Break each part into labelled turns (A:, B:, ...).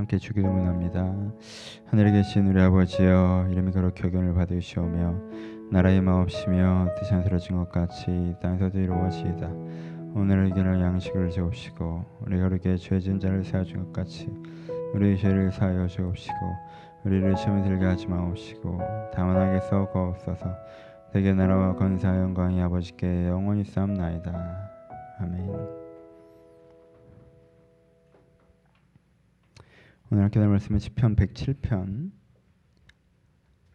A: 함께 주기도 원합니다. 하늘에 계신 우리 아버지여 이름이 거룩히 여김을 받으시오며 나라의 마옵시며 뜻이 하늘어진 것 같이 땅에서도 이루어지이다. 오늘 의견을 양식을 주옵시고 우리가 우리에게 죄진 자를 사하준 것 같이 우리 죄를 사하여 주옵시고 우리를 시험에 들게 하지 마옵시고 다만 악에서 구하옵소서 대개 나라와 건사와 영광이 아버지께 영원히 쌓옵나이다. 아멘 오늘 함께 나눌 말씀은 시편 107편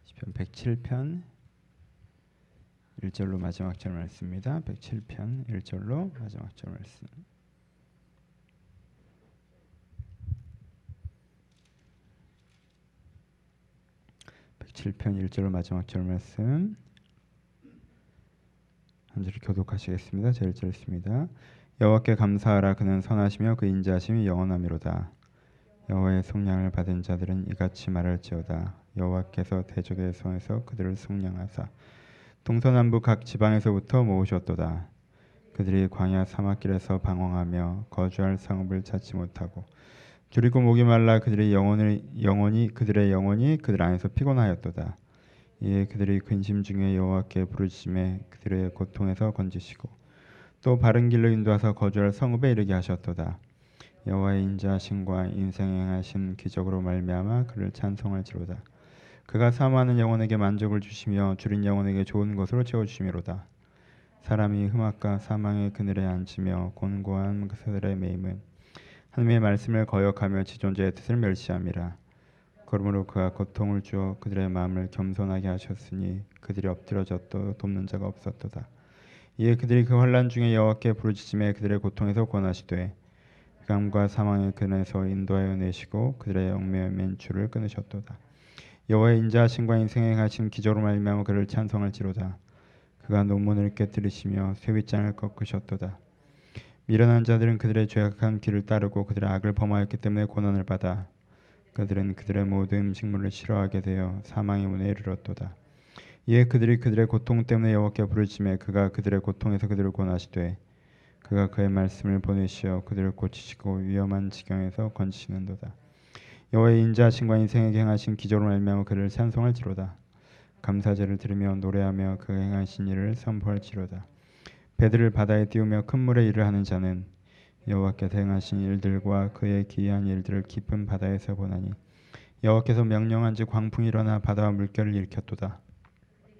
A: 시편 107편 1절로 마지막 절 말씀입니다. 107편 1절로 마지막 절 말씀. (107편) 1절로 마지막 절 말씀 한절 교독하시겠습니다. 제 1절 있습니다. 여호와께 감사하라 그는 선하시며 그 인자하심이 영원하미로다. 여호와의 속량을 받은 자들은 이같이 말할지어다. 여호와께서 대적의 손에서 그들을 속량하사 동서남북 각 지방에서부터 모으셨도다. 그들이 광야 사막길에서 방황하며 거주할 상업을 찾지 못하고 줄이고 목이 말라 그들의 영혼을 영혼이 그들의 영혼이 그들 안에서 피곤하였도다. 이에 그들이 근심 중에 여호와께 부르짖음에 그들의 고통에서 건지시고 또 바른 길로 인도하사 거주할 성읍에 이르게 하셨도다 여호와의 인자하심과 인생에 행하신 기적으로 말미암아 그를 찬송할지로다. 그가 사모하는 영혼에게 만족을 주시며 줄인 영혼에게 좋은 것으로 채워 주시미로다. 사람이 흠악과 사망의 그늘에 앉으며 곤고한 그들의 매임은 하나님의 말씀을 거역하며 지존자의 뜻을 멸시함이라. 그러므로 그가 고통을 주어 그들의 마음을 겸손하게 하셨으니 그들이 엎드려졌도 돕는 자가 없었도다. 이에 그들이 그 환란 중에 여호와께 부르짖음에 그들의 고통에서 권하시되 감과 사망의 근에서 인도하여 내시고 그들의 영매의 맨줄을 끊으셨도다. 여호와의 인자하심과 인생에 행하신 기적으로 말미암아 그를 찬송할지로다. 그가 논문을 깨뜨리시며 쇠빗장을 꺾으셨도다. 미련한 자들은 그들의 죄악한 길을 따르고 그들의 악을 범하였기 때문에 고난을 받아 그들은 그들의 모든 음식물을 싫어하게 되어 사망의 문에 이르렀도다. 이에 그들이 그들의 고통 때문에 여호와께 부르짖에 그가 그들의 고통에서 그들을 권하시되 그가 그의 말씀을 보내시어 그들을 고치시고 위험한 지경에서 건지시는도다. 여호와의 인자하심과 인생에게 행하신 기적으로 말미암아 그를 찬송할지로다. 감사제를 들으며 노래하며 그 행하신 일을 선포할지로다. 배들을 바다에 띄우며 큰 물에 일을 하는 자는 여호와께서 행하신 일들과 그의 기이한 일들을 깊은 바다에서 보나니 여호와께서 명령한지 광풍이 일어나 바다와 물결을 일으켰도다.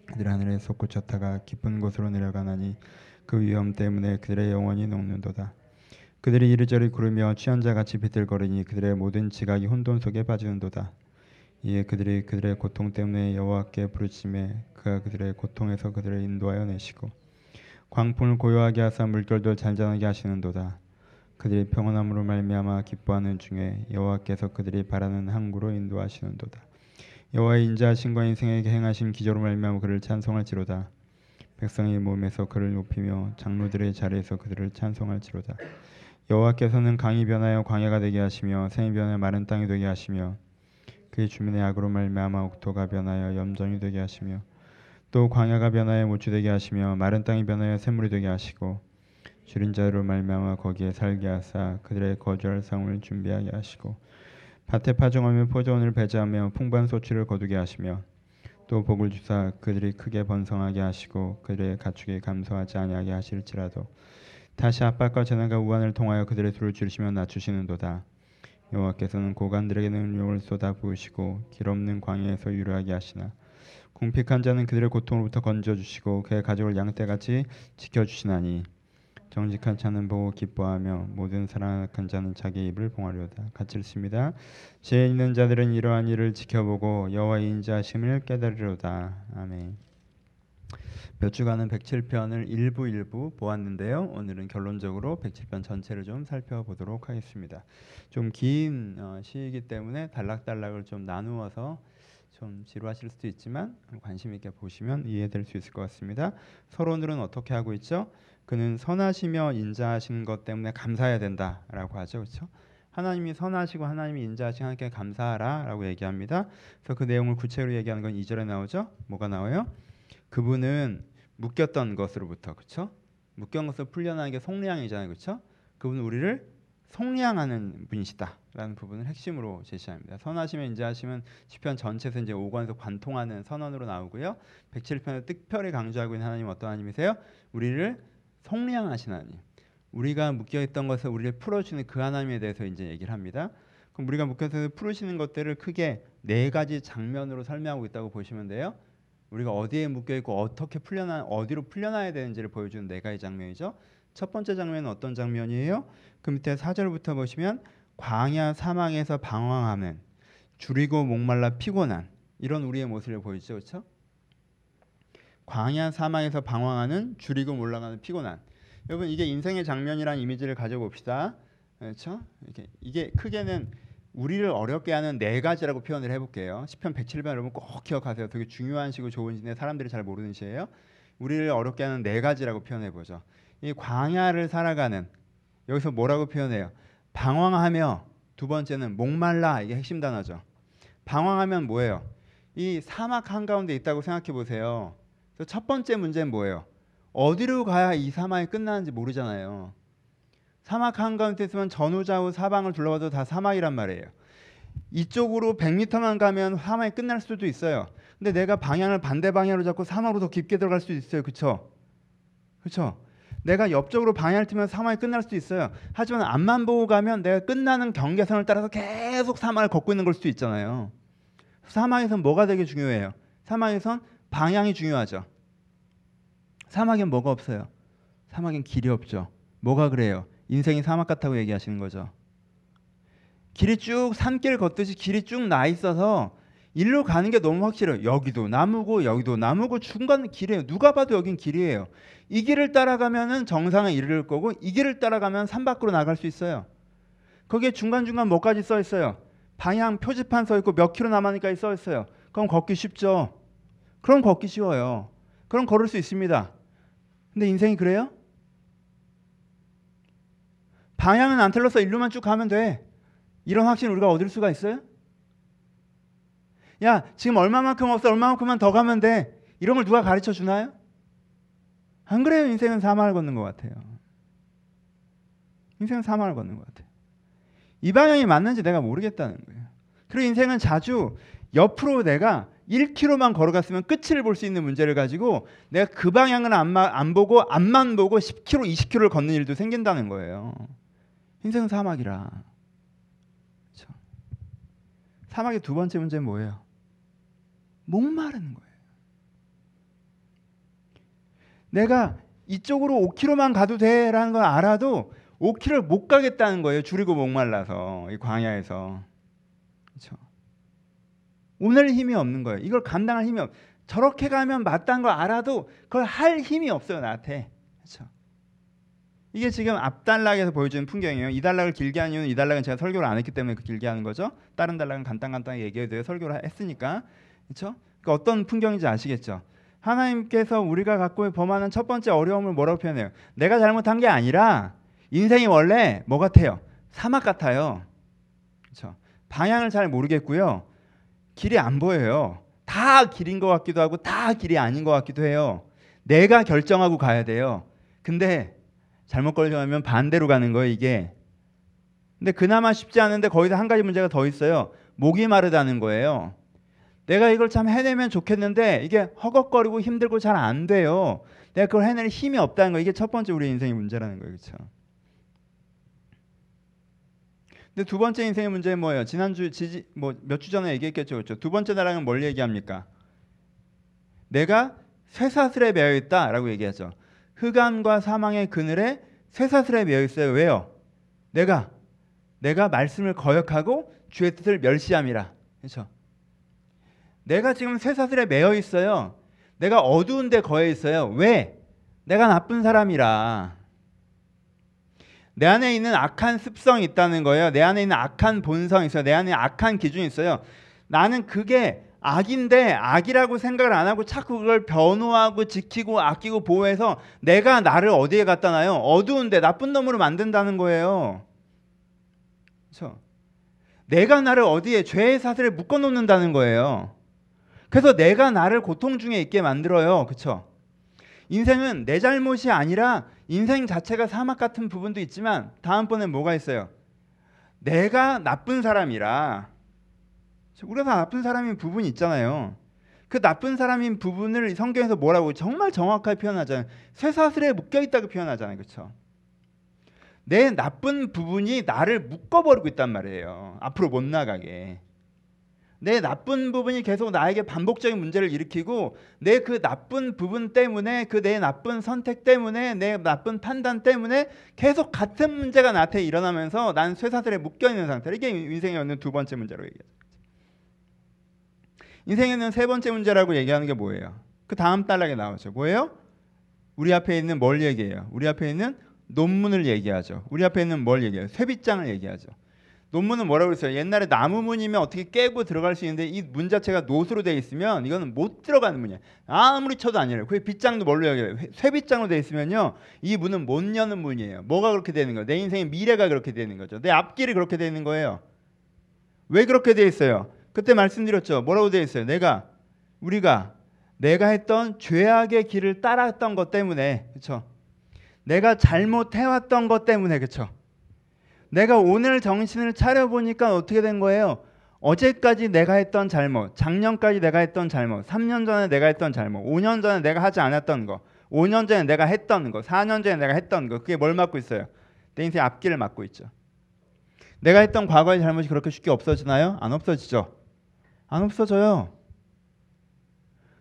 A: 그들 하늘에 솟구쳤다가 깊은 곳으로 내려가나니 그 위험 때문에 그들의 영혼이 녹는도다. 그들이 이리저리 구르며 취한 자 같이 비틀거리니 그들의 모든 지각이 혼돈 속에 빠지는도다. 이에 그들이 그들의 고통 때문에 여호와께 부르짖에 그가 그들의 고통에서 그들을 인도하여 내시고 광풍을 고요하게 하사 물결도 잔잔하게 하시는도다. 그들이 평온함으로 말미암아 기뻐하는 중에 여호와께서 그들이 바라는 항구로 인도하시는도다. 여호와의 인자하심과 인생에게 행하신 기적으로 말미암아 그를 찬송할지로다. 백성의 몸에서 그를 높이며 장로들의 자리에서 그들을 찬송할지로다. 여호와께서는 강이 변하여 광야가 되게 하시며 샘이 변하여 마른 땅이 되게 하시며 그의 주민의 악으로 말미암아 옥토가 변하여 염전이 되게 하시며 또 광야가 변하여 모추 되게 하시며 마른 땅이 변하여 샘물이 되게 하시고 줄인 자로 말미암아 거기에 살게 하사 그들의 거주할 상을 준비하게 하시고 밭에 파종하며 포도원을 배제하며 풍부한 소출을 거두게 하시며 또 복을 주사 그들이 크게 번성하게 하시고 그들의 가축이 감소하지 아니하게 하실지라도 다시 압박과 재난과 우환을 통하여 그들의 수를 줄이시며 낮추시는도다. 여호와께서는 고관들에게는 은총을 쏟아 부으시고 길 없는 광야에서 유료하게 하시나 궁핍한 자는 그들의 고통으로부터 건져 주시고 그의 가족을 양떼같이 지켜 주시나니 정직한 자는 보고 기뻐하며 모든 사랑악한 자는 자기 입을 봉하려다. 같이 읽습니다. 죄 있는 자들은 이러한 일을 지켜보고 여호와의 인자심을 깨달으려다. 아멘. 몇 주간은 107편을 일부 일부 보았는데요. 오늘은 결론적으로 107편 전체를 좀 살펴보도록 하겠습니다. 좀긴 어, 시이기 때문에 단락단락을 좀 나누어서 좀 지루하실 수도 있지만 관심 있게 보시면 이해될 수 있을 것 같습니다. 서론들은 어떻게 하고 있죠? 그는 선하시며 인자하신 것 때문에 감사해야 된다라고 하죠. 그렇죠? 하나님이 선하시고 하나님이 인자하신 하나님께 감사하라라고 얘기합니다. 그래서 그 내용을 구체로 얘기하는 건 2절에 나오죠. 뭐가 나와요? 그분은 묶였던 것으로부터 그렇죠? 묶였던 것을 풀려나는 게 속량이잖아요. 그렇죠? 그분은 우리를 속량하는 분이시다라는 부분을 핵심으로 제시합니다. 선하시면 인자하시면 시편 전체에서 이제 5권에서 관통하는 선언으로 나오고요. 107편에 특별히 강조하고 있는 하나님 어떤 하나님이세요? 우리를 속량하신 하나님. 우리가 묶여 있던 것을 우리를 풀어주는 그 하나님에 대해서 이제 얘기를 합니다. 그럼 우리가 묶여서 풀으시는 것들을 크게 네 가지 장면으로 설명하고 있다고 보시면 돼요. 우리가 어디에 묶여 있고 어떻게 풀려나 어디로 풀려나야 되는지를 보여주는 네 가지 장면이죠. 첫 번째 장면은 어떤 장면이에요? 그 밑에 사절부터 보시면 광야 사망에서 방황하면 줄이고 목말라 피곤한 이런 우리의 모습을 보이죠, 그렇죠? 광야 사망에서 방황하는 줄이고 몰라가는 피곤한 여러분 이게 인생의 장면이란 이미지를 가져봅시다. 그렇죠? 이게 이게 크게는 우리를 어렵게 하는 네 가지라고 표현을 해볼게요. 시편 107편 여러분 꼭 기억하세요. 되게 중요한 시고 좋은 시인데 사람들이 잘 모르는 시예요. 우리를 어렵게 하는 네 가지라고 표현해 보죠. 이 광야를 살아가는 여기서 뭐라고 표현해요? 방황하며 두 번째는 목말라 이게 핵심 단어죠. 방황하면 뭐예요? 이 사막 한가운데 있다고 생각해 보세요. 첫 번째 문제는 뭐예요? 어디로 가야 이 사막이 끝나는지 모르잖아요. 사막 한가운데 있으면 전후좌우 사방을 둘러봐도 다 사막이란 말이에요. 이쪽으로 100m만 가면 사막이 끝날 수도 있어요. 근데 내가 방향을 반대 방향으로 잡고 사막으로 더 깊게 들어갈 수도 있어요. 그렇죠? 그렇죠? 내가 옆쪽으로 방향을 틀면 사막이 끝날 수도 있어요. 하지만 앞만 보고 가면 내가 끝나는 경계선을 따라서 계속 사막을 걷고 있는 걸 수도 있잖아요. 사막에선 뭐가 되게 중요해요? 사막에선 방향이 중요하죠. 사막엔 뭐가 없어요? 사막엔 길이 없죠. 뭐가 그래요? 인생이 사막 같다고 얘기하시는 거죠. 길이 쭉 산길 걷듯이 길이 쭉 나 있어서 일로 가는 게 너무 확실해요. 여기도 나무고 여기도 나무고 중간 길이에요. 누가 봐도 여긴 길이에요. 이 길을 따라가면은 정상에 이를 거고 이 길을 따라가면 산 밖으로 나갈 수 있어요. 거기에 중간중간 뭐까지 써 있어요? 방향 표지판 써 있고 몇 킬로 남았니까 써 있어요. 그럼 걷기 쉽죠. 그럼 걷기 쉬워요. 그럼 걸을 수 있습니다. 근데 인생이 그래요? 방향은 안 틀려서 일로만 쭉 가면 돼. 이런 확신 우리가 얻을 수가 있어요? 야, 지금 얼마만큼 없어, 얼마만큼만 더 가면 돼. 이런 걸 누가 가르쳐 주나요? 안 그래요? 인생은 사망을 걷는 것 같아요. 인생은 사망을 걷는 것 같아요. 이 방향이 맞는지 내가 모르겠다는 거예요. 그리고 인생은 자주 옆으로 내가 1km만 걸어갔으면 끝을 볼 수 있는 문제를 가지고 내가 그 방향을 안, 안 보고 앞만 보고 10km, 20km를 걷는 일도 생긴다는 거예요. 인생은 사막이라. 그렇죠? 사막의 두 번째 문제는 뭐예요? 목마르는 거예요. 내가 이쪽으로 5km만 가도 돼라는 걸 알아도 5km를 못 가겠다는 거예요. 줄이고 목말라서 이 광야에서. 그렇죠? 오늘 힘이 없는 거예요. 이걸 감당할 힘이 없. 저렇게 가면 맞다는 걸 알아도 그걸 할 힘이 없어요 나한테. 그렇죠? 이게 지금 앞단락에서 보여주는 풍경이에요. 이 단락을 길게 하는 이유는 이 단락은 제가 설교를 안 했기 때문에 그 길게 하는 거죠. 다른 단락은 간단간단하게 얘기해도 설교를 했으니까. 그렇죠? 그러니까 어떤 풍경인지 아시겠죠? 하나님께서 우리가 갖고 범하는 첫 번째 어려움을 뭐라고 표현해요? 내가 잘못한 게 아니라 인생이 원래 뭐 같아요? 사막 같아요. 그렇죠? 방향을 잘 모르겠고요. 길이 안 보여요. 다 길인 것 같기도 하고 다 길이 아닌 것 같기도 해요. 내가 결정하고 가야 돼요. 근데 잘못 걸려가면 반대로 가는 거예요, 이게. 근데 그나마 쉽지 않은데 거기서 한 가지 문제가 더 있어요. 목이 마르다는 거예요. 내가 이걸 참 해내면 좋겠는데 이게 허걱거리고 힘들고 잘 안 돼요. 내가 그걸 해낼 힘이 없다는 거 이게 첫 번째 우리 인생의 문제라는 거예요, 그렇죠? 근데 두 번째 인생의 문제는 뭐예요? 지난주 뭐 몇 주 전에 얘기했겠죠. 그렇죠? 두 번째 나라는 뭘 얘기합니까? 내가 쇠사슬에 매여 있다라고 얘기하죠. 흑암과 사망의 그늘에 쇠사슬에 매여 있어요. 왜요? 내가 내가 말씀을 거역하고 주의 뜻을 멸시함이라. 그렇죠? 내가 지금 쇠사슬에 매여 있어요. 내가 어두운 데 거해 있어요. 왜? 내가 나쁜 사람이라. 내 안에 있는 악한 습성이 있다는 거예요. 내 안에 있는 악한 본성이 있어요. 내 안에 악한 기준이 있어요. 나는 그게 악인데 악이라고 생각을 안 하고 자꾸 그걸 변호하고 지키고 아끼고 보호해서 내가 나를 어디에 갖다 놔요? 어두운데 나쁜 놈으로 만든다는 거예요. 그렇죠? 내가 나를 어디에 죄의 사슬에 묶어 놓는다는 거예요. 그래서 내가 나를 고통 중에 있게 만들어요. 그렇죠? 인생은 내 잘못이 아니라 인생 자체가 사막 같은 부분도 있지만 다음번에 뭐가 있어요? 내가 나쁜 사람이라 우리가 다 나쁜 사람인 부분이 있잖아요. 그 나쁜 사람인 부분을 성경에서 뭐라고 정말 정확하게 표현하잖아요. 쇠사슬에 묶여 있다고 표현하잖아요. 그렇죠? 내 나쁜 부분이 나를 묶어버리고 있단 말이에요. 앞으로 못 나가게. 내 나쁜 부분이 계속 나에게 반복적인 문제를 일으키고 내 그 나쁜 부분 때문에 그 내 나쁜 선택 때문에 내 나쁜 판단 때문에 계속 같은 문제가 나한테 일어나면서 난 쇠사슬에 묶여 있는 상태. 이게 인생에 있는 두 번째 문제로 얘기하죠. 인생에는 세 번째 문제라고 얘기하는 게 뭐예요? 그 다음 단락에 나오죠. 뭐예요? 우리 앞에 있는 뭘 얘기해요? 우리 앞에 있는 논문을 얘기하죠. 우리 앞에 있는 뭘 얘기해요? 쇠빗장을 얘기하죠. 논문은 뭐라고 그랬어요? 옛날에 나무 문이면 어떻게 깨고 들어갈 수 있는데 이 문 자체가 노수로 되어 있으면 이거는 못 들어가는 문이야. 아무리 쳐도 아니에요. 그 빗장도 뭘로 얘기해요? 쇠빗장으로 되어 있으면요. 이 문은 못 여는 문이에요. 뭐가 그렇게 되는 거예요? 내 인생의 미래가 그렇게 되는 거죠. 내 앞길이 그렇게 되는 거예요. 왜 그렇게 되어 있어요? 그때 말씀드렸죠. 뭐라고 되어 있어요? 내가 우리가 내가 했던 죄악의 길을 따랐던 것 때문에 그렇죠? 내가 잘못해왔던 것 때문에 그렇죠? 내가 오늘 정신을 차려 보니까 어떻게 된 거예요? 어제까지 내가 했던 잘못, 작년까지 내가 했던 잘못, 3년 전에 내가 했던 잘못, 5년 전에 내가 하지 않았던 거, 5년 전에 내가 했던 거, 4년 전에 내가 했던 거, 그게 뭘 막고 있어요? 내 인생 앞길을 막고 있죠. 내가 했던 과거의 잘못이 그렇게 쉽게 없어지나요? 안 없어지죠. 안 없어져요.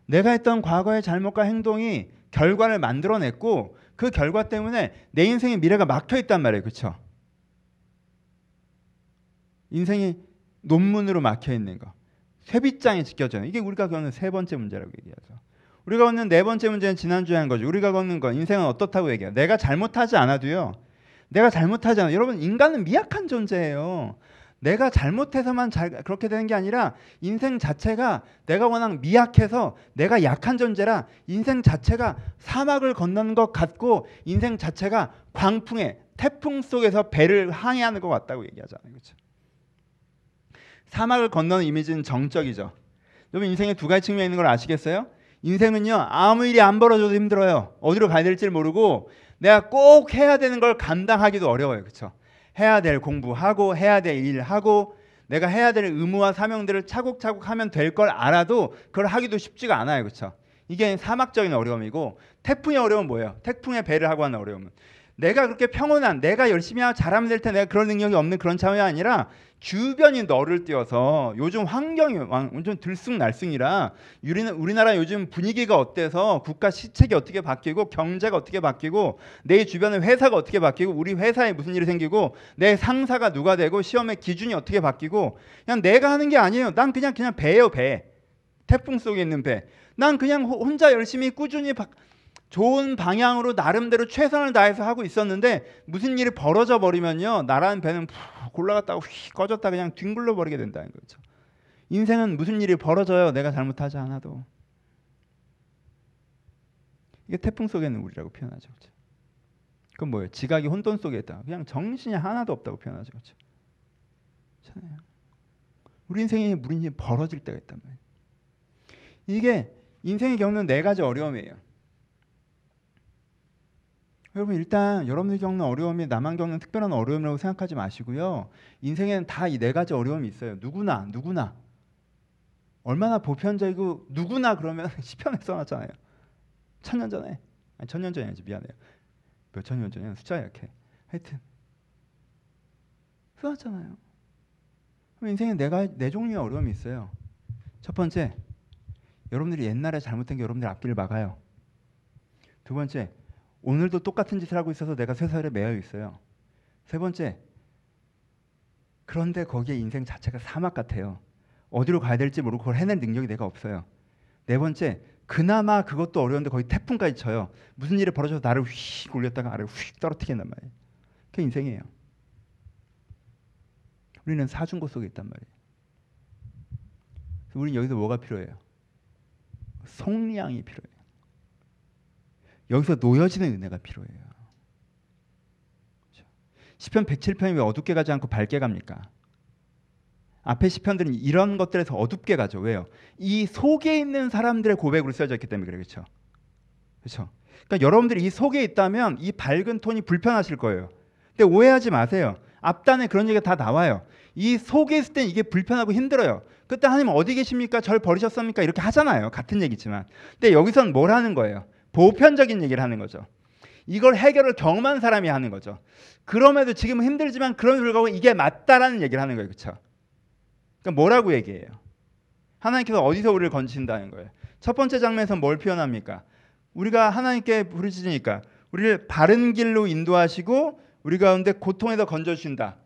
A: 내가 했던 과거의 잘못과 행동이 결과를 만들어냈고 그 결과 때문에 내 인생의 미래가 막혀 있단 말이에요. 그렇죠? 인생이 논문으로 막혀 있는 거. 쇠빗장이 지켜져요. 이게 우리가 겪는 세 번째 문제라고 얘기하죠. 우리가 겪는 네 번째 문제는 지난주에 한 거죠. 우리가 겪는 거 인생은 어떻다고 얘기해요. 내가 잘못하지 않아도요. 내가 잘못하지 않아. 여러분 인간은 미약한 존재예요. 내가 잘못해서만 잘 그렇게 되는 게 아니라 인생 자체가 내가 워낙 미약해서 내가 약한 존재라 인생 자체가 사막을 건너는 것 같고 인생 자체가 광풍에 태풍 속에서 배를 항해하는 것 같다고 얘기하잖아요. 그렇죠? 사막을 건너는 이미지는 정적이죠. 여러분 인생에 두 가지 측면이 있는 걸 아시겠어요? 인생은요 아무 일이 안 벌어져도 힘들어요. 어디로 가야 될지 모르고 내가 꼭 해야 되는 걸 감당하기도 어려워요. 그렇죠? 해야 될 공부하고 해야 될 일하고 내가 해야 될 의무와 사명들을 차곡차곡 하면 될 걸 알아도 그걸 하기도 쉽지가 않아요. 그렇죠? 이게 사막적인 어려움이고 태풍의 어려움은 뭐예요? 태풍의 배를 하고 하는 어려움은 내가 그렇게 평온한 내가 열심히 하고 잘하면 될때 내가 그런 능력이 없는 그런 차원이 아니라 주변이 너를 띄워서 요즘 환경이 완전 들쑥날쑥이라 우리나라 요즘 분위기가 어때서 국가 시책이 어떻게 바뀌고 경제가 어떻게 바뀌고 내 주변의 회사가 어떻게 바뀌고 우리 회사에 무슨 일이 생기고 내 상사가 누가 되고 시험의 기준이 어떻게 바뀌고 그냥 내가 하는 게 아니에요. 난 그냥 그냥 배예요 배. 태풍 속에 있는 배. 난 그냥 혼자 열심히 꾸준히 바, 좋은 방향으로 나름대로 최선을 다해서 하고 있었는데 무슨 일이 벌어져 버리면요 나라는 배는 푹 올라갔다가 휙 꺼졌다 그냥 뒹굴러 버리게 된다는 거죠. 인생은 무슨 일이 벌어져요 내가 잘못하지 않아도 이게 태풍 속에 있는 우리라고 표현하죠. 그렇죠? 그건 뭐예요? 지각이 혼돈 속에 있다. 그냥 정신이 하나도 없다고 표현하죠. 그렇죠? 우리 인생에 무슨 일이 벌어질 때가 있단 말이에요. 이게 인생이 겪는 네 가지 어려움이에요. 여러분 일단 여러분이 겪는 어려움이 나만 겪는 특별한 어려움이라고 생각하지 마시고요. 인생에는 다 이 네 가지 어려움이 있어요. 누구나 누구나 얼마나 보편적이고 누구나 그러면 시편에 써놨잖아요. 천년 전에 아니 천년 전이 아니지 미안해요. 몇 천 년 전이야 숫자 약해. 하여튼 써놨잖아요. 인생에 내가 네 종류의 어려움이 있어요. 첫 번째 여러분들이 옛날에 잘못된 게 여러분들 앞길을 막아요. 두 번째 오늘도 똑같은 짓을 하고 있어서 내가 쇠사슬에 매여 있어요. 세 번째, 그런데 거기에 인생 자체가 사막 같아요. 어디로 가야 될지 모르고 그걸 해낼 능력이 내가 없어요. 네 번째, 그나마 그것도 어려운데 거의 태풍까지 쳐요. 무슨 일이 벌어져서 나를 휙 올렸다가 아래로 휙 떨어뜨린단 말이에요. 그게 인생이에요. 우리는 사중고 속에 있단 말이에요. 우리는 여기서 뭐가 필요해요? 성량이 필요해요. 여기서 놓여지는 은혜가 필요해요. 그렇죠? 시편 107편이 왜 어둡게 가지 않고 밝게 갑니까? 앞에 시편들은 이런 것들에서 어둡게 가죠. 왜요? 이 속에 있는 사람들의 고백으로 쓰여져 있기 때문에 그렇죠? 그렇죠? 그러니까 여러분들이 이 속에 있다면 이 밝은 톤이 불편하실 거예요. 근데 오해하지 마세요. 앞단에 그런 얘기가 다 나와요. 이 속에 있을 땐 이게 불편하고 힘들어요. 그때 하나님 어디 계십니까? 절 버리셨습니까? 이렇게 하잖아요. 같은 얘기지만. 근데 여기선 뭘 하는 거예요? 보편적인 얘기를 하는 거죠. 이걸 해결을 경험한 사람이 하는 거죠. 그럼에도 지금은 힘들지만 그럼에도 불구하고 이게 맞다라는 얘기를 하는 거예요. 그렇죠? 그러니까 뭐라고 얘기해요? 하나님께서 어디서 우리를 건지신다는 거예요. 첫 번째 장면에서 뭘 표현합니까? 우리가 하나님께 부르짖으니까 우리를 바른 길로 인도하시고 우리 가운데 고통에서 건져 주신다.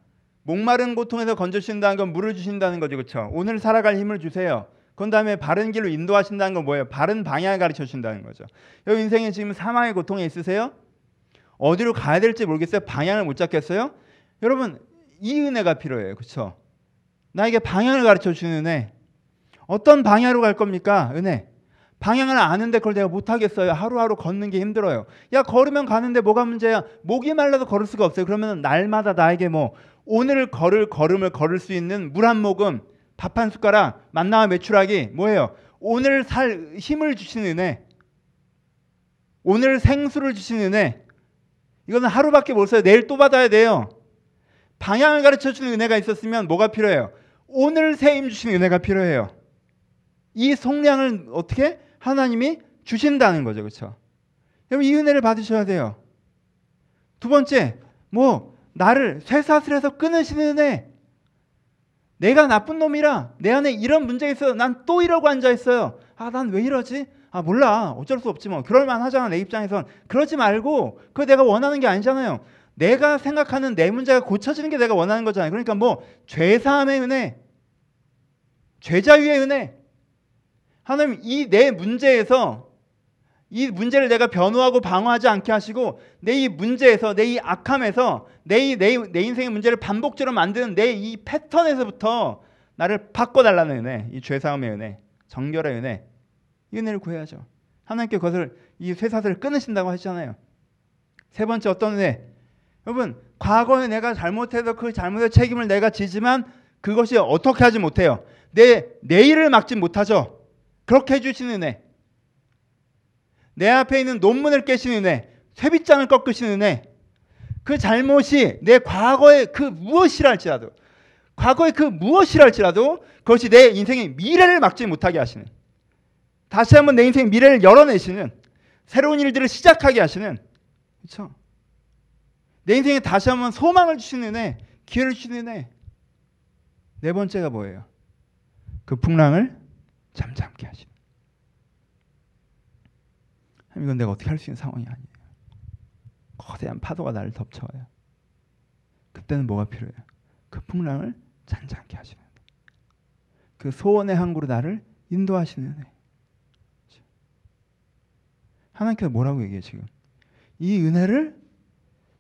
A: 목마른 고통에서 건져 주신다는 건 물을 주신다는 거죠. 그렇죠? 오늘 살아갈 힘을 주세요. 그 다음에 바른 길로 인도하신다는 건 뭐예요? 바른 방향을 가르쳐 주신다는 거죠. 여기 인생에 지금 사망의 고통에 있으세요? 어디로 가야 될지 모르겠어요. 방향을 못 잡겠어요? 여러분 이 은혜가 필요해요. 그렇죠? 나에게 방향을 가르쳐 주는 은혜. 어떤 방향으로 갈 겁니까? 은혜. 방향을 아는데 그걸 내가 못하겠어요. 하루하루 걷는 게 힘들어요. 야 걸으면 가는데 뭐가 문제야? 목이 말라도 걸을 수가 없어요. 그러면 날마다 나에게 뭐 오늘 걸을 걸음을 걸을 수 있는 물 한 모금, 밥 한 숟가락, 만나와 매출하기 뭐예요? 오늘 살 힘을 주시는 은혜. 오늘 생수를 주시는 은혜. 이거는 하루밖에 못 써요. 내일 또 받아야 돼요. 방향을 가르쳐 주는 은혜가 있었으면 뭐가 필요해요? 오늘 새힘 주시는 은혜가 필요해요. 이 속량을 어떻게 하나님이 주신다는 거죠. 그렇죠? 여러분 이 은혜를 받으셔야 돼요. 두 번째, 뭐 나를 쇠사슬에서 끊으시는 은혜. 내가 나쁜 놈이라 내 안에 이런 문제가 있어. 난 또 이러고 앉아 있어요. 아, 난 왜 이러지? 아, 몰라. 어쩔 수 없지 뭐. 그럴 만 하잖아. 내 입장에선. 그러지 말고 그거 내가 원하는 게 아니잖아요. 내가 생각하는 내 문제가 고쳐지는 게 내가 원하는 거잖아요. 그러니까 뭐 죄사함의 은혜, 죄자유의 은혜. 하나님 이 내 문제에서 이 문제를 내가 변호하고 방어하지 않게 하시고 내 이 문제에서 내 이 악함에서 내, 내, 내 인생의 문제를 반복적으로 만드는 내 이 패턴에서부터 나를 바꿔달라는 은혜, 이 죄사함의 은혜, 정결의 은혜, 이 은혜를 구해야죠. 하나님께 그것을 이 쇠사슬을 끊으신다고 하시잖아요. 세 번째 어떤 은혜? 여러분 과거에 내가 잘못해서 그 잘못의 책임을 내가 지지만 그것이 어떻게 하지 못해요. 내 내일을 막지 못하죠. 그렇게 해주시는 은혜. 내 앞에 있는 논문을 깨시는 은혜. 쇠빗장을 꺾으시는 은혜. 그 잘못이 내 과거의 그 무엇이랄지라도 과거의 그 무엇이랄지라도 그것이 내 인생의 미래를 막지 못하게 하시는 다시 한번 내 인생의 미래를 열어내시는 새로운 일들을 시작하게 하시는 그렇죠? 내 인생에 다시 한번 소망을 주시는 애, 기회를 주시는 애. 네 번째가 뭐예요? 그 풍랑을 잠잠케 하시는. 이건 내가 어떻게 할 수 있는 상황이 아니에요. 거대한 파도가 나를 덮쳐와요. 그때는 뭐가 필요해요? 그 풍랑을 잔잔케 하시는 그 소원의 항구로 나를 인도하시는 애. 하나님께서 뭐라고 얘기해 지금? 이 은혜를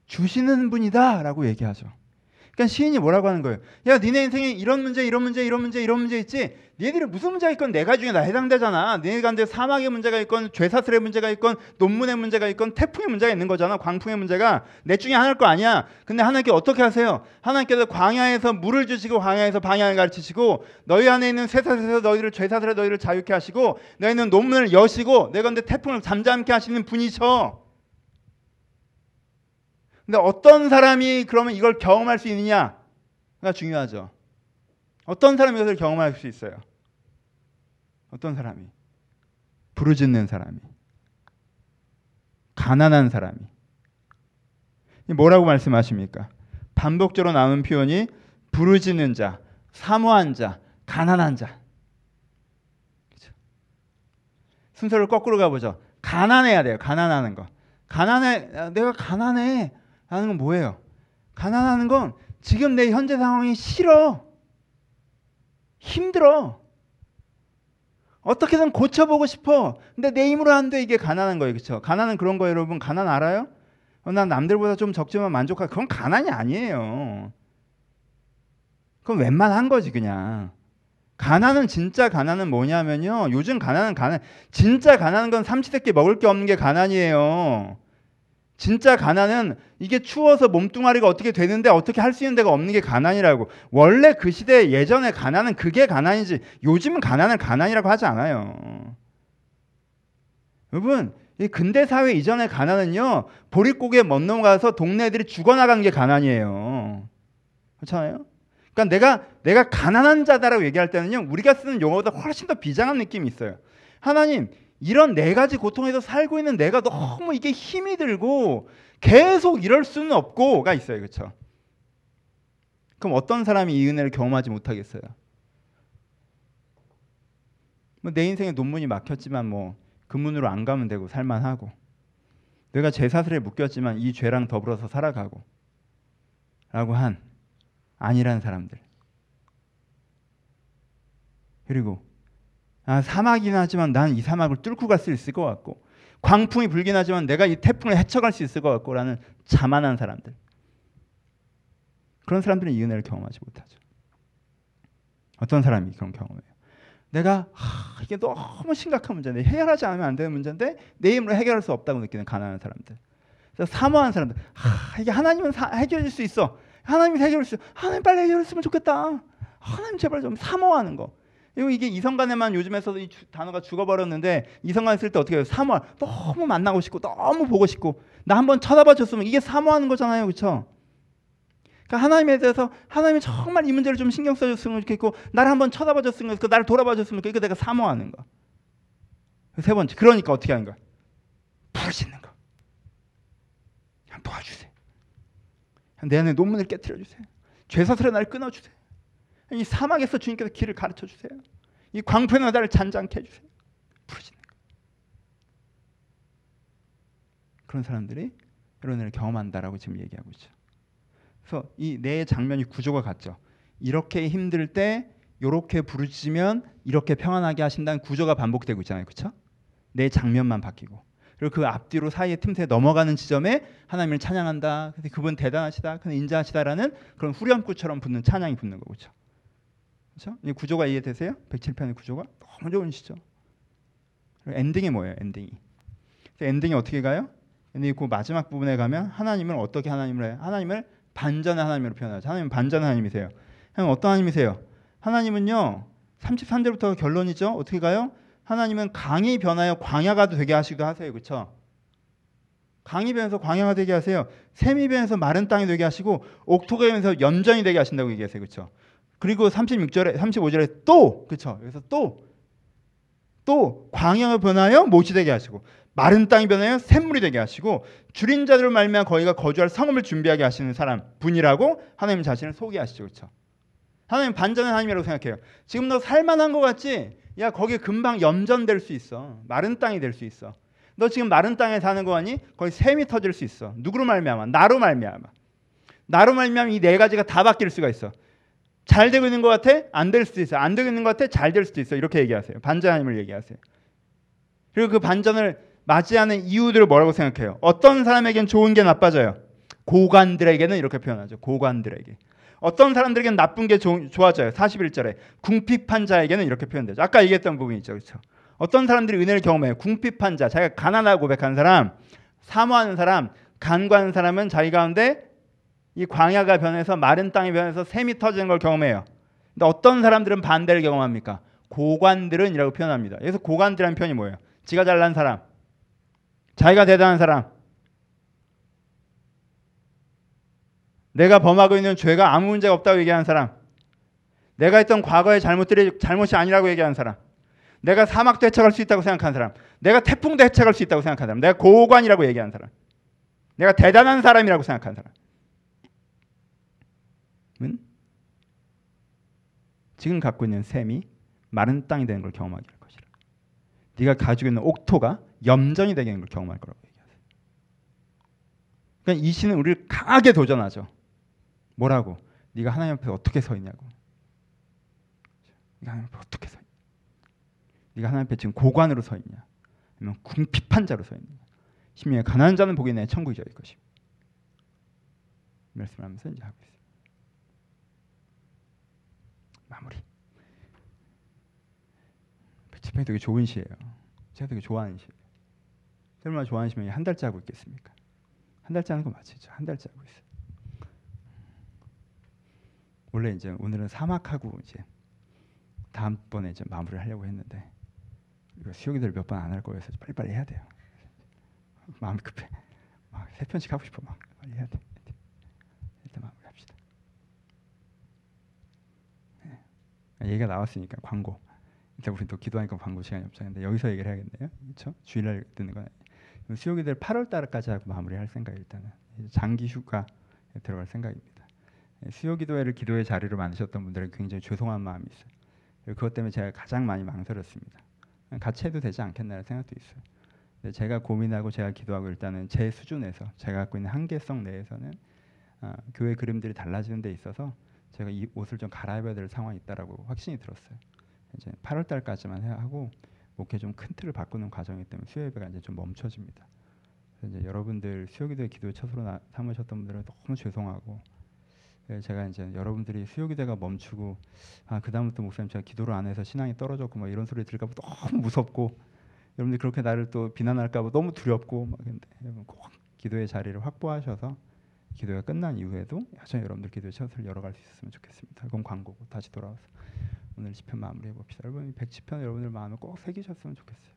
A: 주시는 분이다라고 얘기하죠. 그러니까 시인이 뭐라고 하는 거예요? 야, 니네 인생에 이런 문제, 이런 문제, 이런 문제, 이런 문제 있지. 니네들이 무슨 문제가 있건 내가 중에 다 해당되잖아. 니네 가운데 사막의 문제가 있건 죄사슬의 문제가 있건 논문의 문제가 있건 태풍의 문제가 있는 거잖아. 광풍의 문제가 내 중에 하나일 거 아니야. 근데 하나님께 어떻게 하세요? 하나님께서 광야에서 물을 주시고 광야에서 방향을 가르치시고 너희 안에 있는 쇠사슬에서 너희를 죄사슬에 너희를 자유케 하시고 너희는 논문을 여시고 내 가운데 태풍을 잠잠케 하시는 분이셔. 근데 어떤 사람이 그러면 이걸 경험할 수 있느냐가 중요하죠. 어떤 사람이 이것을 경험할 수 있어요? 어떤 사람이? 부르짖는 사람이. 가난한 사람이. 뭐라고 말씀하십니까? 반복적으로 나오는 표현이 부르짖는 자, 사모한 자, 가난한 자. 그렇죠? 순서를 거꾸로 가보죠. 가난해야 돼요. 가난하는 거. 가난해. 내가 가난해. 하는 건 뭐예요? 가난하는 건 지금 내 현재 상황이 싫어. 힘들어. 어떻게든 고쳐보고 싶어. 근데 내 힘으로 안 돼. 이게 가난한 거예요. 그렇죠? 가난은 그런 거예요, 여러분. 가난 알아요? 어, 난 남들보다 좀 적지만 만족하. 그건 가난이 아니에요. 그건 웬만한 거지 그냥. 가난은 진짜 가난은 뭐냐면요. 요즘 가난은 가난. 진짜 가난한 건 삼시세끼 먹을 게 없는 게 가난이에요. 진짜 가난은 이게 추워서 몸뚱아리가 어떻게 되는데 어떻게 할 수 있는 데가 없는 게 가난이라고. 원래 그 시대 예전에 가난은 그게 가난이지. 요즘은 가난을 가난이라고 하지 않아요. 여러분, 이 근대 사회 이전의 가난은요. 보릿고개 못 넘어가서 동네 애들이 죽어나간 게 가난이에요. 그렇잖아요. 그러니까 내가 내가 가난한 자다라고 얘기할 때는요. 우리가 쓰는 용어보다 훨씬 더 비장한 느낌이 있어요. 하나님 이런 네 가지 고통에서 살고 있는 내가 너무 이게 힘이 들고 계속 이럴 수는 없고가 있어요. 그렇죠? 그럼 어떤 사람이 이 은혜를 경험하지 못하겠어요? 뭐 내 인생에 논문이 막혔지만 뭐 그문으로 안 가면 되고 살만하고 내가 죄사슬에 묶였지만 이 죄랑 더불어서 살아가고 라고 한 아니란 사람들 그리고 아, 사막이긴 하지만 난 이 사막을 뚫고 갈 수 있을 것 같고 광풍이 불긴 하지만 내가 이 태풍을 헤쳐갈 수 있을 것 같고라는 자만한 사람들 그런 사람들은 이 은혜를 경험하지 못하죠. 어떤 사람이 그런 경험해요? 내가 하, 이게 너무 심각한 문제인데 해결하지 않으면 안 되는 문제인데 내 힘으로 해결할 수 없다고 느끼는 가난한 사람들. 사모하는 사람들. 하, 이게 하나님은 사, 해결할 수 있어. 하나님이 해결할 수 있어. 하나님 빨리 해결했으면 좋겠다. 하나님 제발 좀 사모하는 거. 그리고 이게 이성간에만 요즘에서 이 주, 단어가 죽어버렸는데 이성간 쓸 때 어떻게 해요? 사모. 너무 만나고 싶고 너무 보고 싶고 나 한번 쳐다봐 줬으면 이게 사모하는 거잖아요. 그렇죠? 그러니까 하나님에 대해서 하나님이 정말 이 문제를 좀 신경 써줬으면 좋겠고 나를 한번 쳐다봐 줬으면 좋겠고 나를 돌아봐 줬으면 좋겠고 내가 사모하는 거. 세 번째 그러니까 어떻게 하는 거야? 부르짖는 거. 한 도와주세요. 내 안에 논문을 깨뜨려 주세요. 죄 사슬에 나를 끊어 주세요. 이 사막에서 주님께서 길을 가르쳐 주세요. 이 광풍의 나를 잔잔케 해 주세요. 부르짖는 거. 그런 사람들이 이런 일을 경험한다라고 지금 얘기하고 있죠. 그래서 이 네 장면이 구조가 같죠. 이렇게 힘들 때 이렇게 부르짖으면 이렇게 평안하게 하신다는 구조가 반복되고 있잖아요. 그렇죠? 네 장면만 바뀌고 그리고 그 앞뒤로 사이에 틈새 넘어가는 지점에 하나님을 찬양한다. 그분 대단하시다. 그분 인자하시다라는 그런 후렴구처럼 붙는 찬양이 붙는 거죠. 그렇죠? 이 구조가 이해되세요? 107편의 구조가 너무 좋으시죠. 엔딩이 뭐예요? 엔딩이. 엔딩이 어떻게 가요? 엔딩이 그 마지막 부분에 가면 하나님을 어떻게 하나님을 해? 하나님을 반전의 하나님으로 표현하죠. 하나님은 반전 하나님이세요. 하나님 어떤 하나님이세요? 하나님은요. 33절부터 결론이죠. 어떻게 가요? 하나님은 강이 변하여 광야가 되게 하시기도 하세요. 그렇죠? 강이 변해서 광야가 되게 하세요. 샘이 변해서 마른 땅이 되게 하시고 옥토가 변해서 염전이 되게 하신다고 얘기하세요. 그렇죠? 그리고 36절에 35절에 또 그렇죠? 그래서 또 또 광야가 변하여 못이 되게 하시고 마른 땅이 변하여 샘물이 되게 하시고 줄인 자들을 말미암아 거기가 거주할 성읍을 준비하게 하시는 사람 분이라고 하나님 자신을 소개하시죠. 그렇죠? 하나님 반전의 하나님이라고 생각해요. 지금 너 살만한 것 같지? 야 거기 금방 염전될 수 있어. 마른 땅이 될 수 있어. 너 지금 마른 땅에 사는 거 아니? 거기 샘이 터질 수 있어. 누구로 말미암아? 나로 말미암아. 나로 말미암아 이 네 가지가 다 바뀔 수가 있어. 잘 되고 있는 것 같아? 안 될 수도 있어. 안 되고 있는 것 같아? 잘 될 수도 있어. 이렇게 얘기하세요. 반전 하나님을 얘기하세요. 그리고 그 반전을 맞이하는 이유들을 뭐라고 생각해요? 어떤 사람에겐 좋은 게 나빠져요. 고관들에게는 이렇게 표현하죠. 고관들에게. 어떤 사람들에게는 나쁜 게 조, 좋아져요. 41절에 궁핍한 자에게는 이렇게 표현되죠. 아까 얘기했던 부분이 있죠. 그렇죠? 어떤 사람들이 은혜를 경험해요. 궁핍한 자, 자기가 가난하고 고백한 사람, 사모하는 사람, 간과하는 사람은 자기 가운데 이 광야가 변해서 마른 땅이 변해서 샘이 터지는 걸 경험해요. 근데 어떤 사람들은 반대를 경험합니까? 고관들은이라고 표현합니다. 그래서 고관들이라는 표현이 뭐예요? 지가 잘난 사람, 자기가 대단한 사람. 내가 범하고 있는 죄가 아무 문제가 없다고 얘기하는 사람. 내가 했던 과거의 잘못들이 잘못이 아니라고 얘기하는 사람. 내가 사막도 해쳐갈 수 있다고 생각하는 사람. 내가 태풍도 해쳐갈 수 있다고 생각하는 사람. 내가 고관이라고 얘기하는 사람. 내가 대단한 사람이라고 생각하는 사람. 은 지금 갖고 있는 샘이 마른 땅이 되는 걸 경험하게 할 것이라. 네가 가지고 있는 옥토가 염전이 되게 되는 걸 경험할 거라고 얘기하세요. 그러니까 이 시는 우리를 강하게 도전하죠. 뭐라고? 네가 하나님 앞에 어떻게 서 있냐고. 네가 하나님 앞에 어떻게 서 있냐? 네가 하나님 앞에 지금 고관으로 서 있냐? 아니면 궁핍한 자로 서 있냐? 심령에 가난한 자는 복이 내 천국이 저일 것이고. 말씀하면서 이제 하고 있어요. 마무리. 집회 되게 좋은 시예요. 제가 되게 좋아하는 시예요. 얼마나 좋아하시면 한 달째 하고 있겠습니까? 한 달째 하는 거 맞죠? 한 달째 하고 있어요. 원래 이제 오늘은 사막하고 이제 다음번에 이제 마무리를 하려고 했는데 이거 수요기들 몇 번 안 할 거여서 빨리빨리 해야 돼요. 마음이 급해. 막 세 편씩 하고 싶어 막 빨리 해야 돼. 일단 마무리합시다. 얘기가 나왔으니까 광고. 일단 우리 또 기도하니까 광고 시간이 없잖아요. 여기서 얘기를 해야겠네요. 그렇죠? 주일날 듣는 건. 수요기들 8월 달까지 하고 마무리할 생각이 일단은 장기 휴가 들어갈 생각입니다. 수요기도회를 기도의 자리로 만드셨던 분들은 굉장히 죄송한 마음이 있어요. 그것 때문에 제가 가장 많이 망설였습니다. 같이 해도 되지 않겠나라는 생각도 있어요. 제가 고민하고 제가 기도하고 일단은 제 수준에서 제가 갖고 있는 한계성 내에서는 아, 교회 그림들이 달라지는 데 있어서 제가 이 옷을 좀 갈아입어야 될 상황이 있다라고 확신이 들었어요. 이제 8월 달까지만 하고 목회 좀 큰 틀을 바꾸는 과정이기 때문에 수요 예배가 이제 좀 멈춰집니다. 이제 여러분들 수요기도의 기도의 첫으로 나, 삼으셨던 분들은 너무 죄송하고 예, 제가 이제 여러분들이 수요기대가 멈추고 아 그다음부터 목사님 제가 기도를 안 해서 신앙이 떨어졌고 막 이런 소리 들을까봐 너무 무섭고 여러분들이 그렇게 나를 또 비난할까봐 너무 두렵고 막 근데 꼭 기도의 자리를 확보하셔서 기도가 끝난 이후에도 여전히 여러분들 기도의 첫을 열어갈 수 있었으면 좋겠습니다. 그건 광고고 다시 돌아와서 오늘 시편 마무리해 봅시다. 여러분 백시편 여러분들 마음에 꼭 새기셨으면 좋겠어요.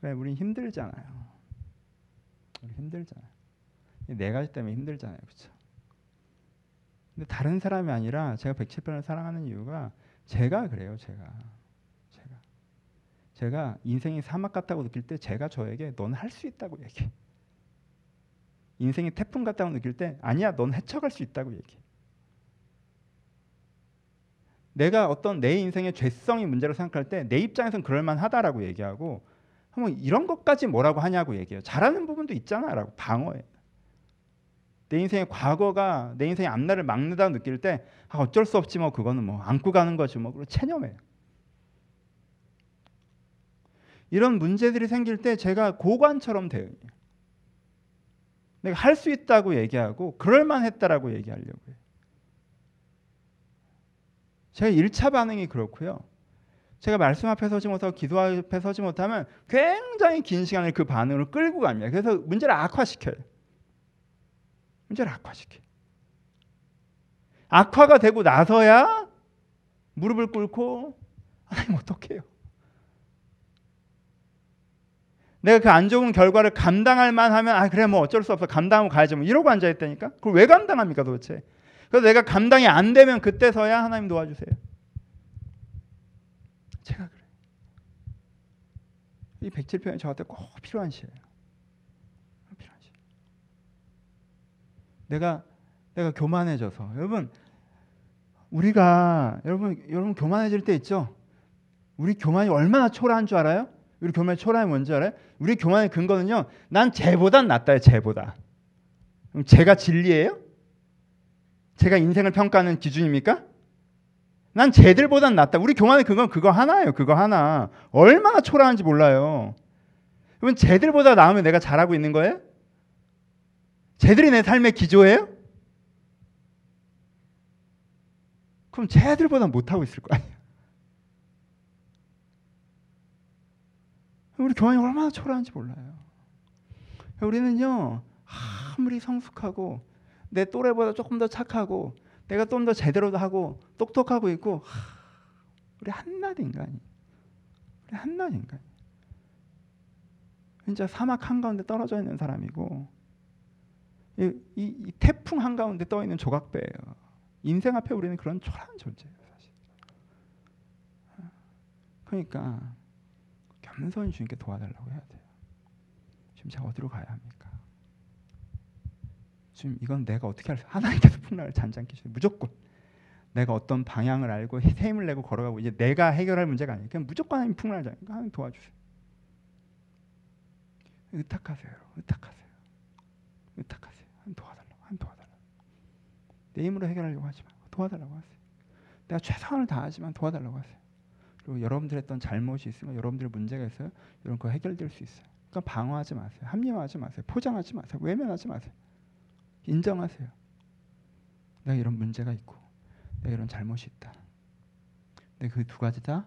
A: 왜 우린 힘들잖아요. 우리 힘들잖아요. 네 가지 때문에 힘들잖아요, 그렇죠? 근데 다른 사람이 아니라 제가 백칠편을 사랑하는 이유가 제가 그래요, 제가. 제가. 제가 인생이 사막 같다고 느낄 때 제가 저에게 넌 할 수 있다고 얘기해. 인생이 태풍 같다고 느낄 때 아니야, 넌 헤쳐갈 수 있다고 얘기해. 내가 어떤 내 인생의 죄성이 문제로 생각할 때 내 입장에서는 그럴 만하다라고 얘기하고 한번 이런 것까지 뭐라고 하냐고 얘기해요. 잘하는 부분도 있잖아라고 방어해. 내 인생의 과거가 내 인생의 앞날을 막는다고 느낄 때 아, 어쩔 수 없지 뭐 그거는 뭐 안고 가는 거지 뭐 그리고 체념해요. 이런 문제들이 생길 때 제가 고관처럼 대응해요. 내가 할 수 있다고 얘기하고 그럴 만했다라고 얘기하려고 해요. 제가 1차 반응이 그렇고요. 제가 말씀 앞에 서지 못하고 기도 앞에 서지 못하면 굉장히 긴 시간을 그 반응으로 끌고 갑니다. 그래서 문제를 악화시켜요. 문제를 악화시켜. 악화가 되고 나서야 무릎을 꿇고 하나님 어떡해요? 내가 그 안 좋은 결과를 감당할 만하면 아 그래 뭐 어쩔 수 없어 감당하고 가야지 뭐 이러고 앉아 있다니까 그걸 왜 감당합니까 도대체? 그래서 내가 감당이 안 되면 그때서야 하나님 도와주세요. 제가 그래. 이 107편이 저한테 꼭 필요한 시예요. 필요한 시. 내가 내가 교만해져서 여러분 우리가 여러분 여러분 교만해질 때 있죠. 우리 교만이 얼마나 초라한 줄 알아요? 우리 교만의 초라함이 뭔지 알아요? 우리 교만의 근거는요. 난 쟤보단 낫다요. 쟤보다. 그럼 제가 진리예요? 제가 인생을 평가하는 기준입니까? 난 쟤들보단 낫다. 우리 교만의 그건 그거 하나예요. 그거 하나. 얼마나 초라한지 몰라요. 그러면 쟤들보다 나으면 내가 잘하고 있는 거예요? 쟤들이 내 삶의 기조예요? 그럼 쟤들보다 못하고 있을 거 아니에요. 우리 교만이 얼마나 초라한지 몰라요. 우리는요, 아무리 성숙하고 내 또래보다 조금 더 착하고 내가 좀 더 제대로 하고 똑똑하고 있고 하, 우리 한낱 인간이 우리 한낱 인간 진짜 사막 한가운데 떨어져 있는 사람이고 이, 이, 이 태풍 한가운데 떠 있는 조각배예요. 인생 앞에 우리는 그런 초라한 존재예요, 사실. 그러니까 겸손히 주님께 도와달라고 해야 돼요. 지금 제가 어디로 가야 합니까? 지금 이건 내가 어떻게 할 수? 하나님께서 풍랑을 잔잔케 주세요. 무조건 내가 어떤 방향을 알고 힘을 내고 걸어가고 이제 내가 해결할 문제가 아니에요. 그냥 무조건 하나님 풍랑을 잔. 하나님 도와주세요. 의탁하세요. 의탁하세요. 의탁하세요. 한 도와달라고. 한 도와달라고. 내 힘으로 해결하려고 하지 마. 도와달라고 하세요. 내가 최선을 다하지만 도와달라고 하세요. 그리고 여러분들 했던 잘못이 있으면 여러분들 문제가 있어요. 이런 거 해결될 수 있어요. 그러니까 방어하지 마세요. 합리화하지 마세요. 포장하지 마세요. 외면하지 마세요. 인정하세요. 내가 이런 문제가 있고 내가 이런 잘못이 있다. 근데 그 두 가지 다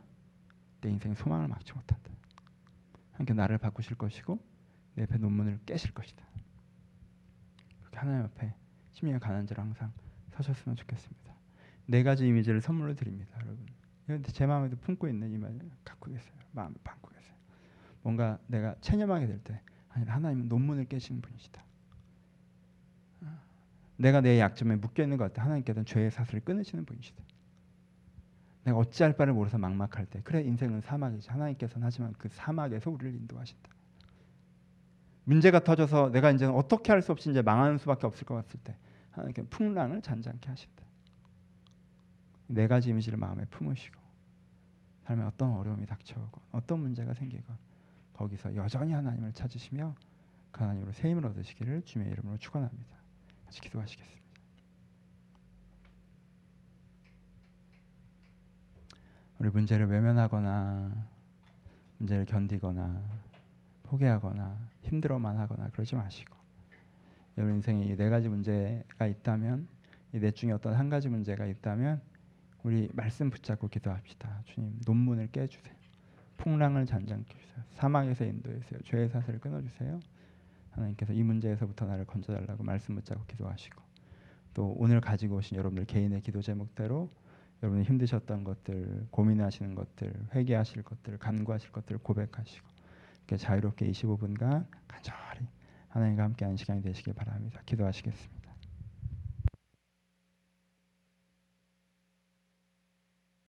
A: 내 인생의 소망을 막지 못한다. 하나님 나를 바꾸실 것이고 내 옆에 논문을 깨실 것이다. 그렇게 하나님 앞에 심령의 가난 자로 항상 서셨으면 좋겠습니다. 네 가지 이미지를 선물로 드립니다, 여러분. 제 마음에도 품고 있는 이미지 갖고 계세요. 마음을 품고 계세요. 뭔가 내가 체념하게 될 때 하나님은 논문을 깨시는 분이시다. 내가 내 약점에 묶여 있는 것 같아. 하나님께서는 죄의 사슬을 끊으시는 분이시다. 내가 어찌할 바를 모르서 막막할 때 그래 인생은 사막이지 하나님께서는 하지만 그 사막에서 우리를 인도하신다. 문제가 터져서 내가 이제 어떻게 할 수 없이 이제 망하는 수밖에 없을 것 같을 때 하나님께 풍랑을 잔잔케 하신다. 네 가지 이미지를 마음에 품으시고 삶에 어떤 어려움이 닥쳐오고 어떤 문제가 생기건 거기서 여전히 하나님을 찾으시며 그 하나님으로 새 힘을 얻으시기를 주님의 이름으로 축원합니다. 같이 기도하시겠습니다. 우리 문제를 외면하거나 문제를 견디거나 포기하거나 힘들어만 하거나 그러지 마시고 여러분 인생에 이 네 가지 문제가 있다면 이 넷 중에 어떤 한 가지 문제가 있다면 우리 말씀 붙잡고 기도합시다. 주님 논문을 깨 주세요. 풍랑을 잔잔케 주세요. 사망에서 인도해 주세요. 죄의 사슬을 끊어 주세요. 하나님께서 이 문제에서부터 나를 건져 달라고 말씀 붙잡고 기도하시고 또 오늘 가지고 오신 여러분들 개인의 기도 제목대로 여러분이 힘드셨던 것들, 고민하시는 것들, 회개하실 것들, 간구하실 것들을 고백하시고 이렇게 자유롭게 25분간 간절히 하나님과 함께하는 시간이 되시길 바랍니다. 기도하시겠습니다.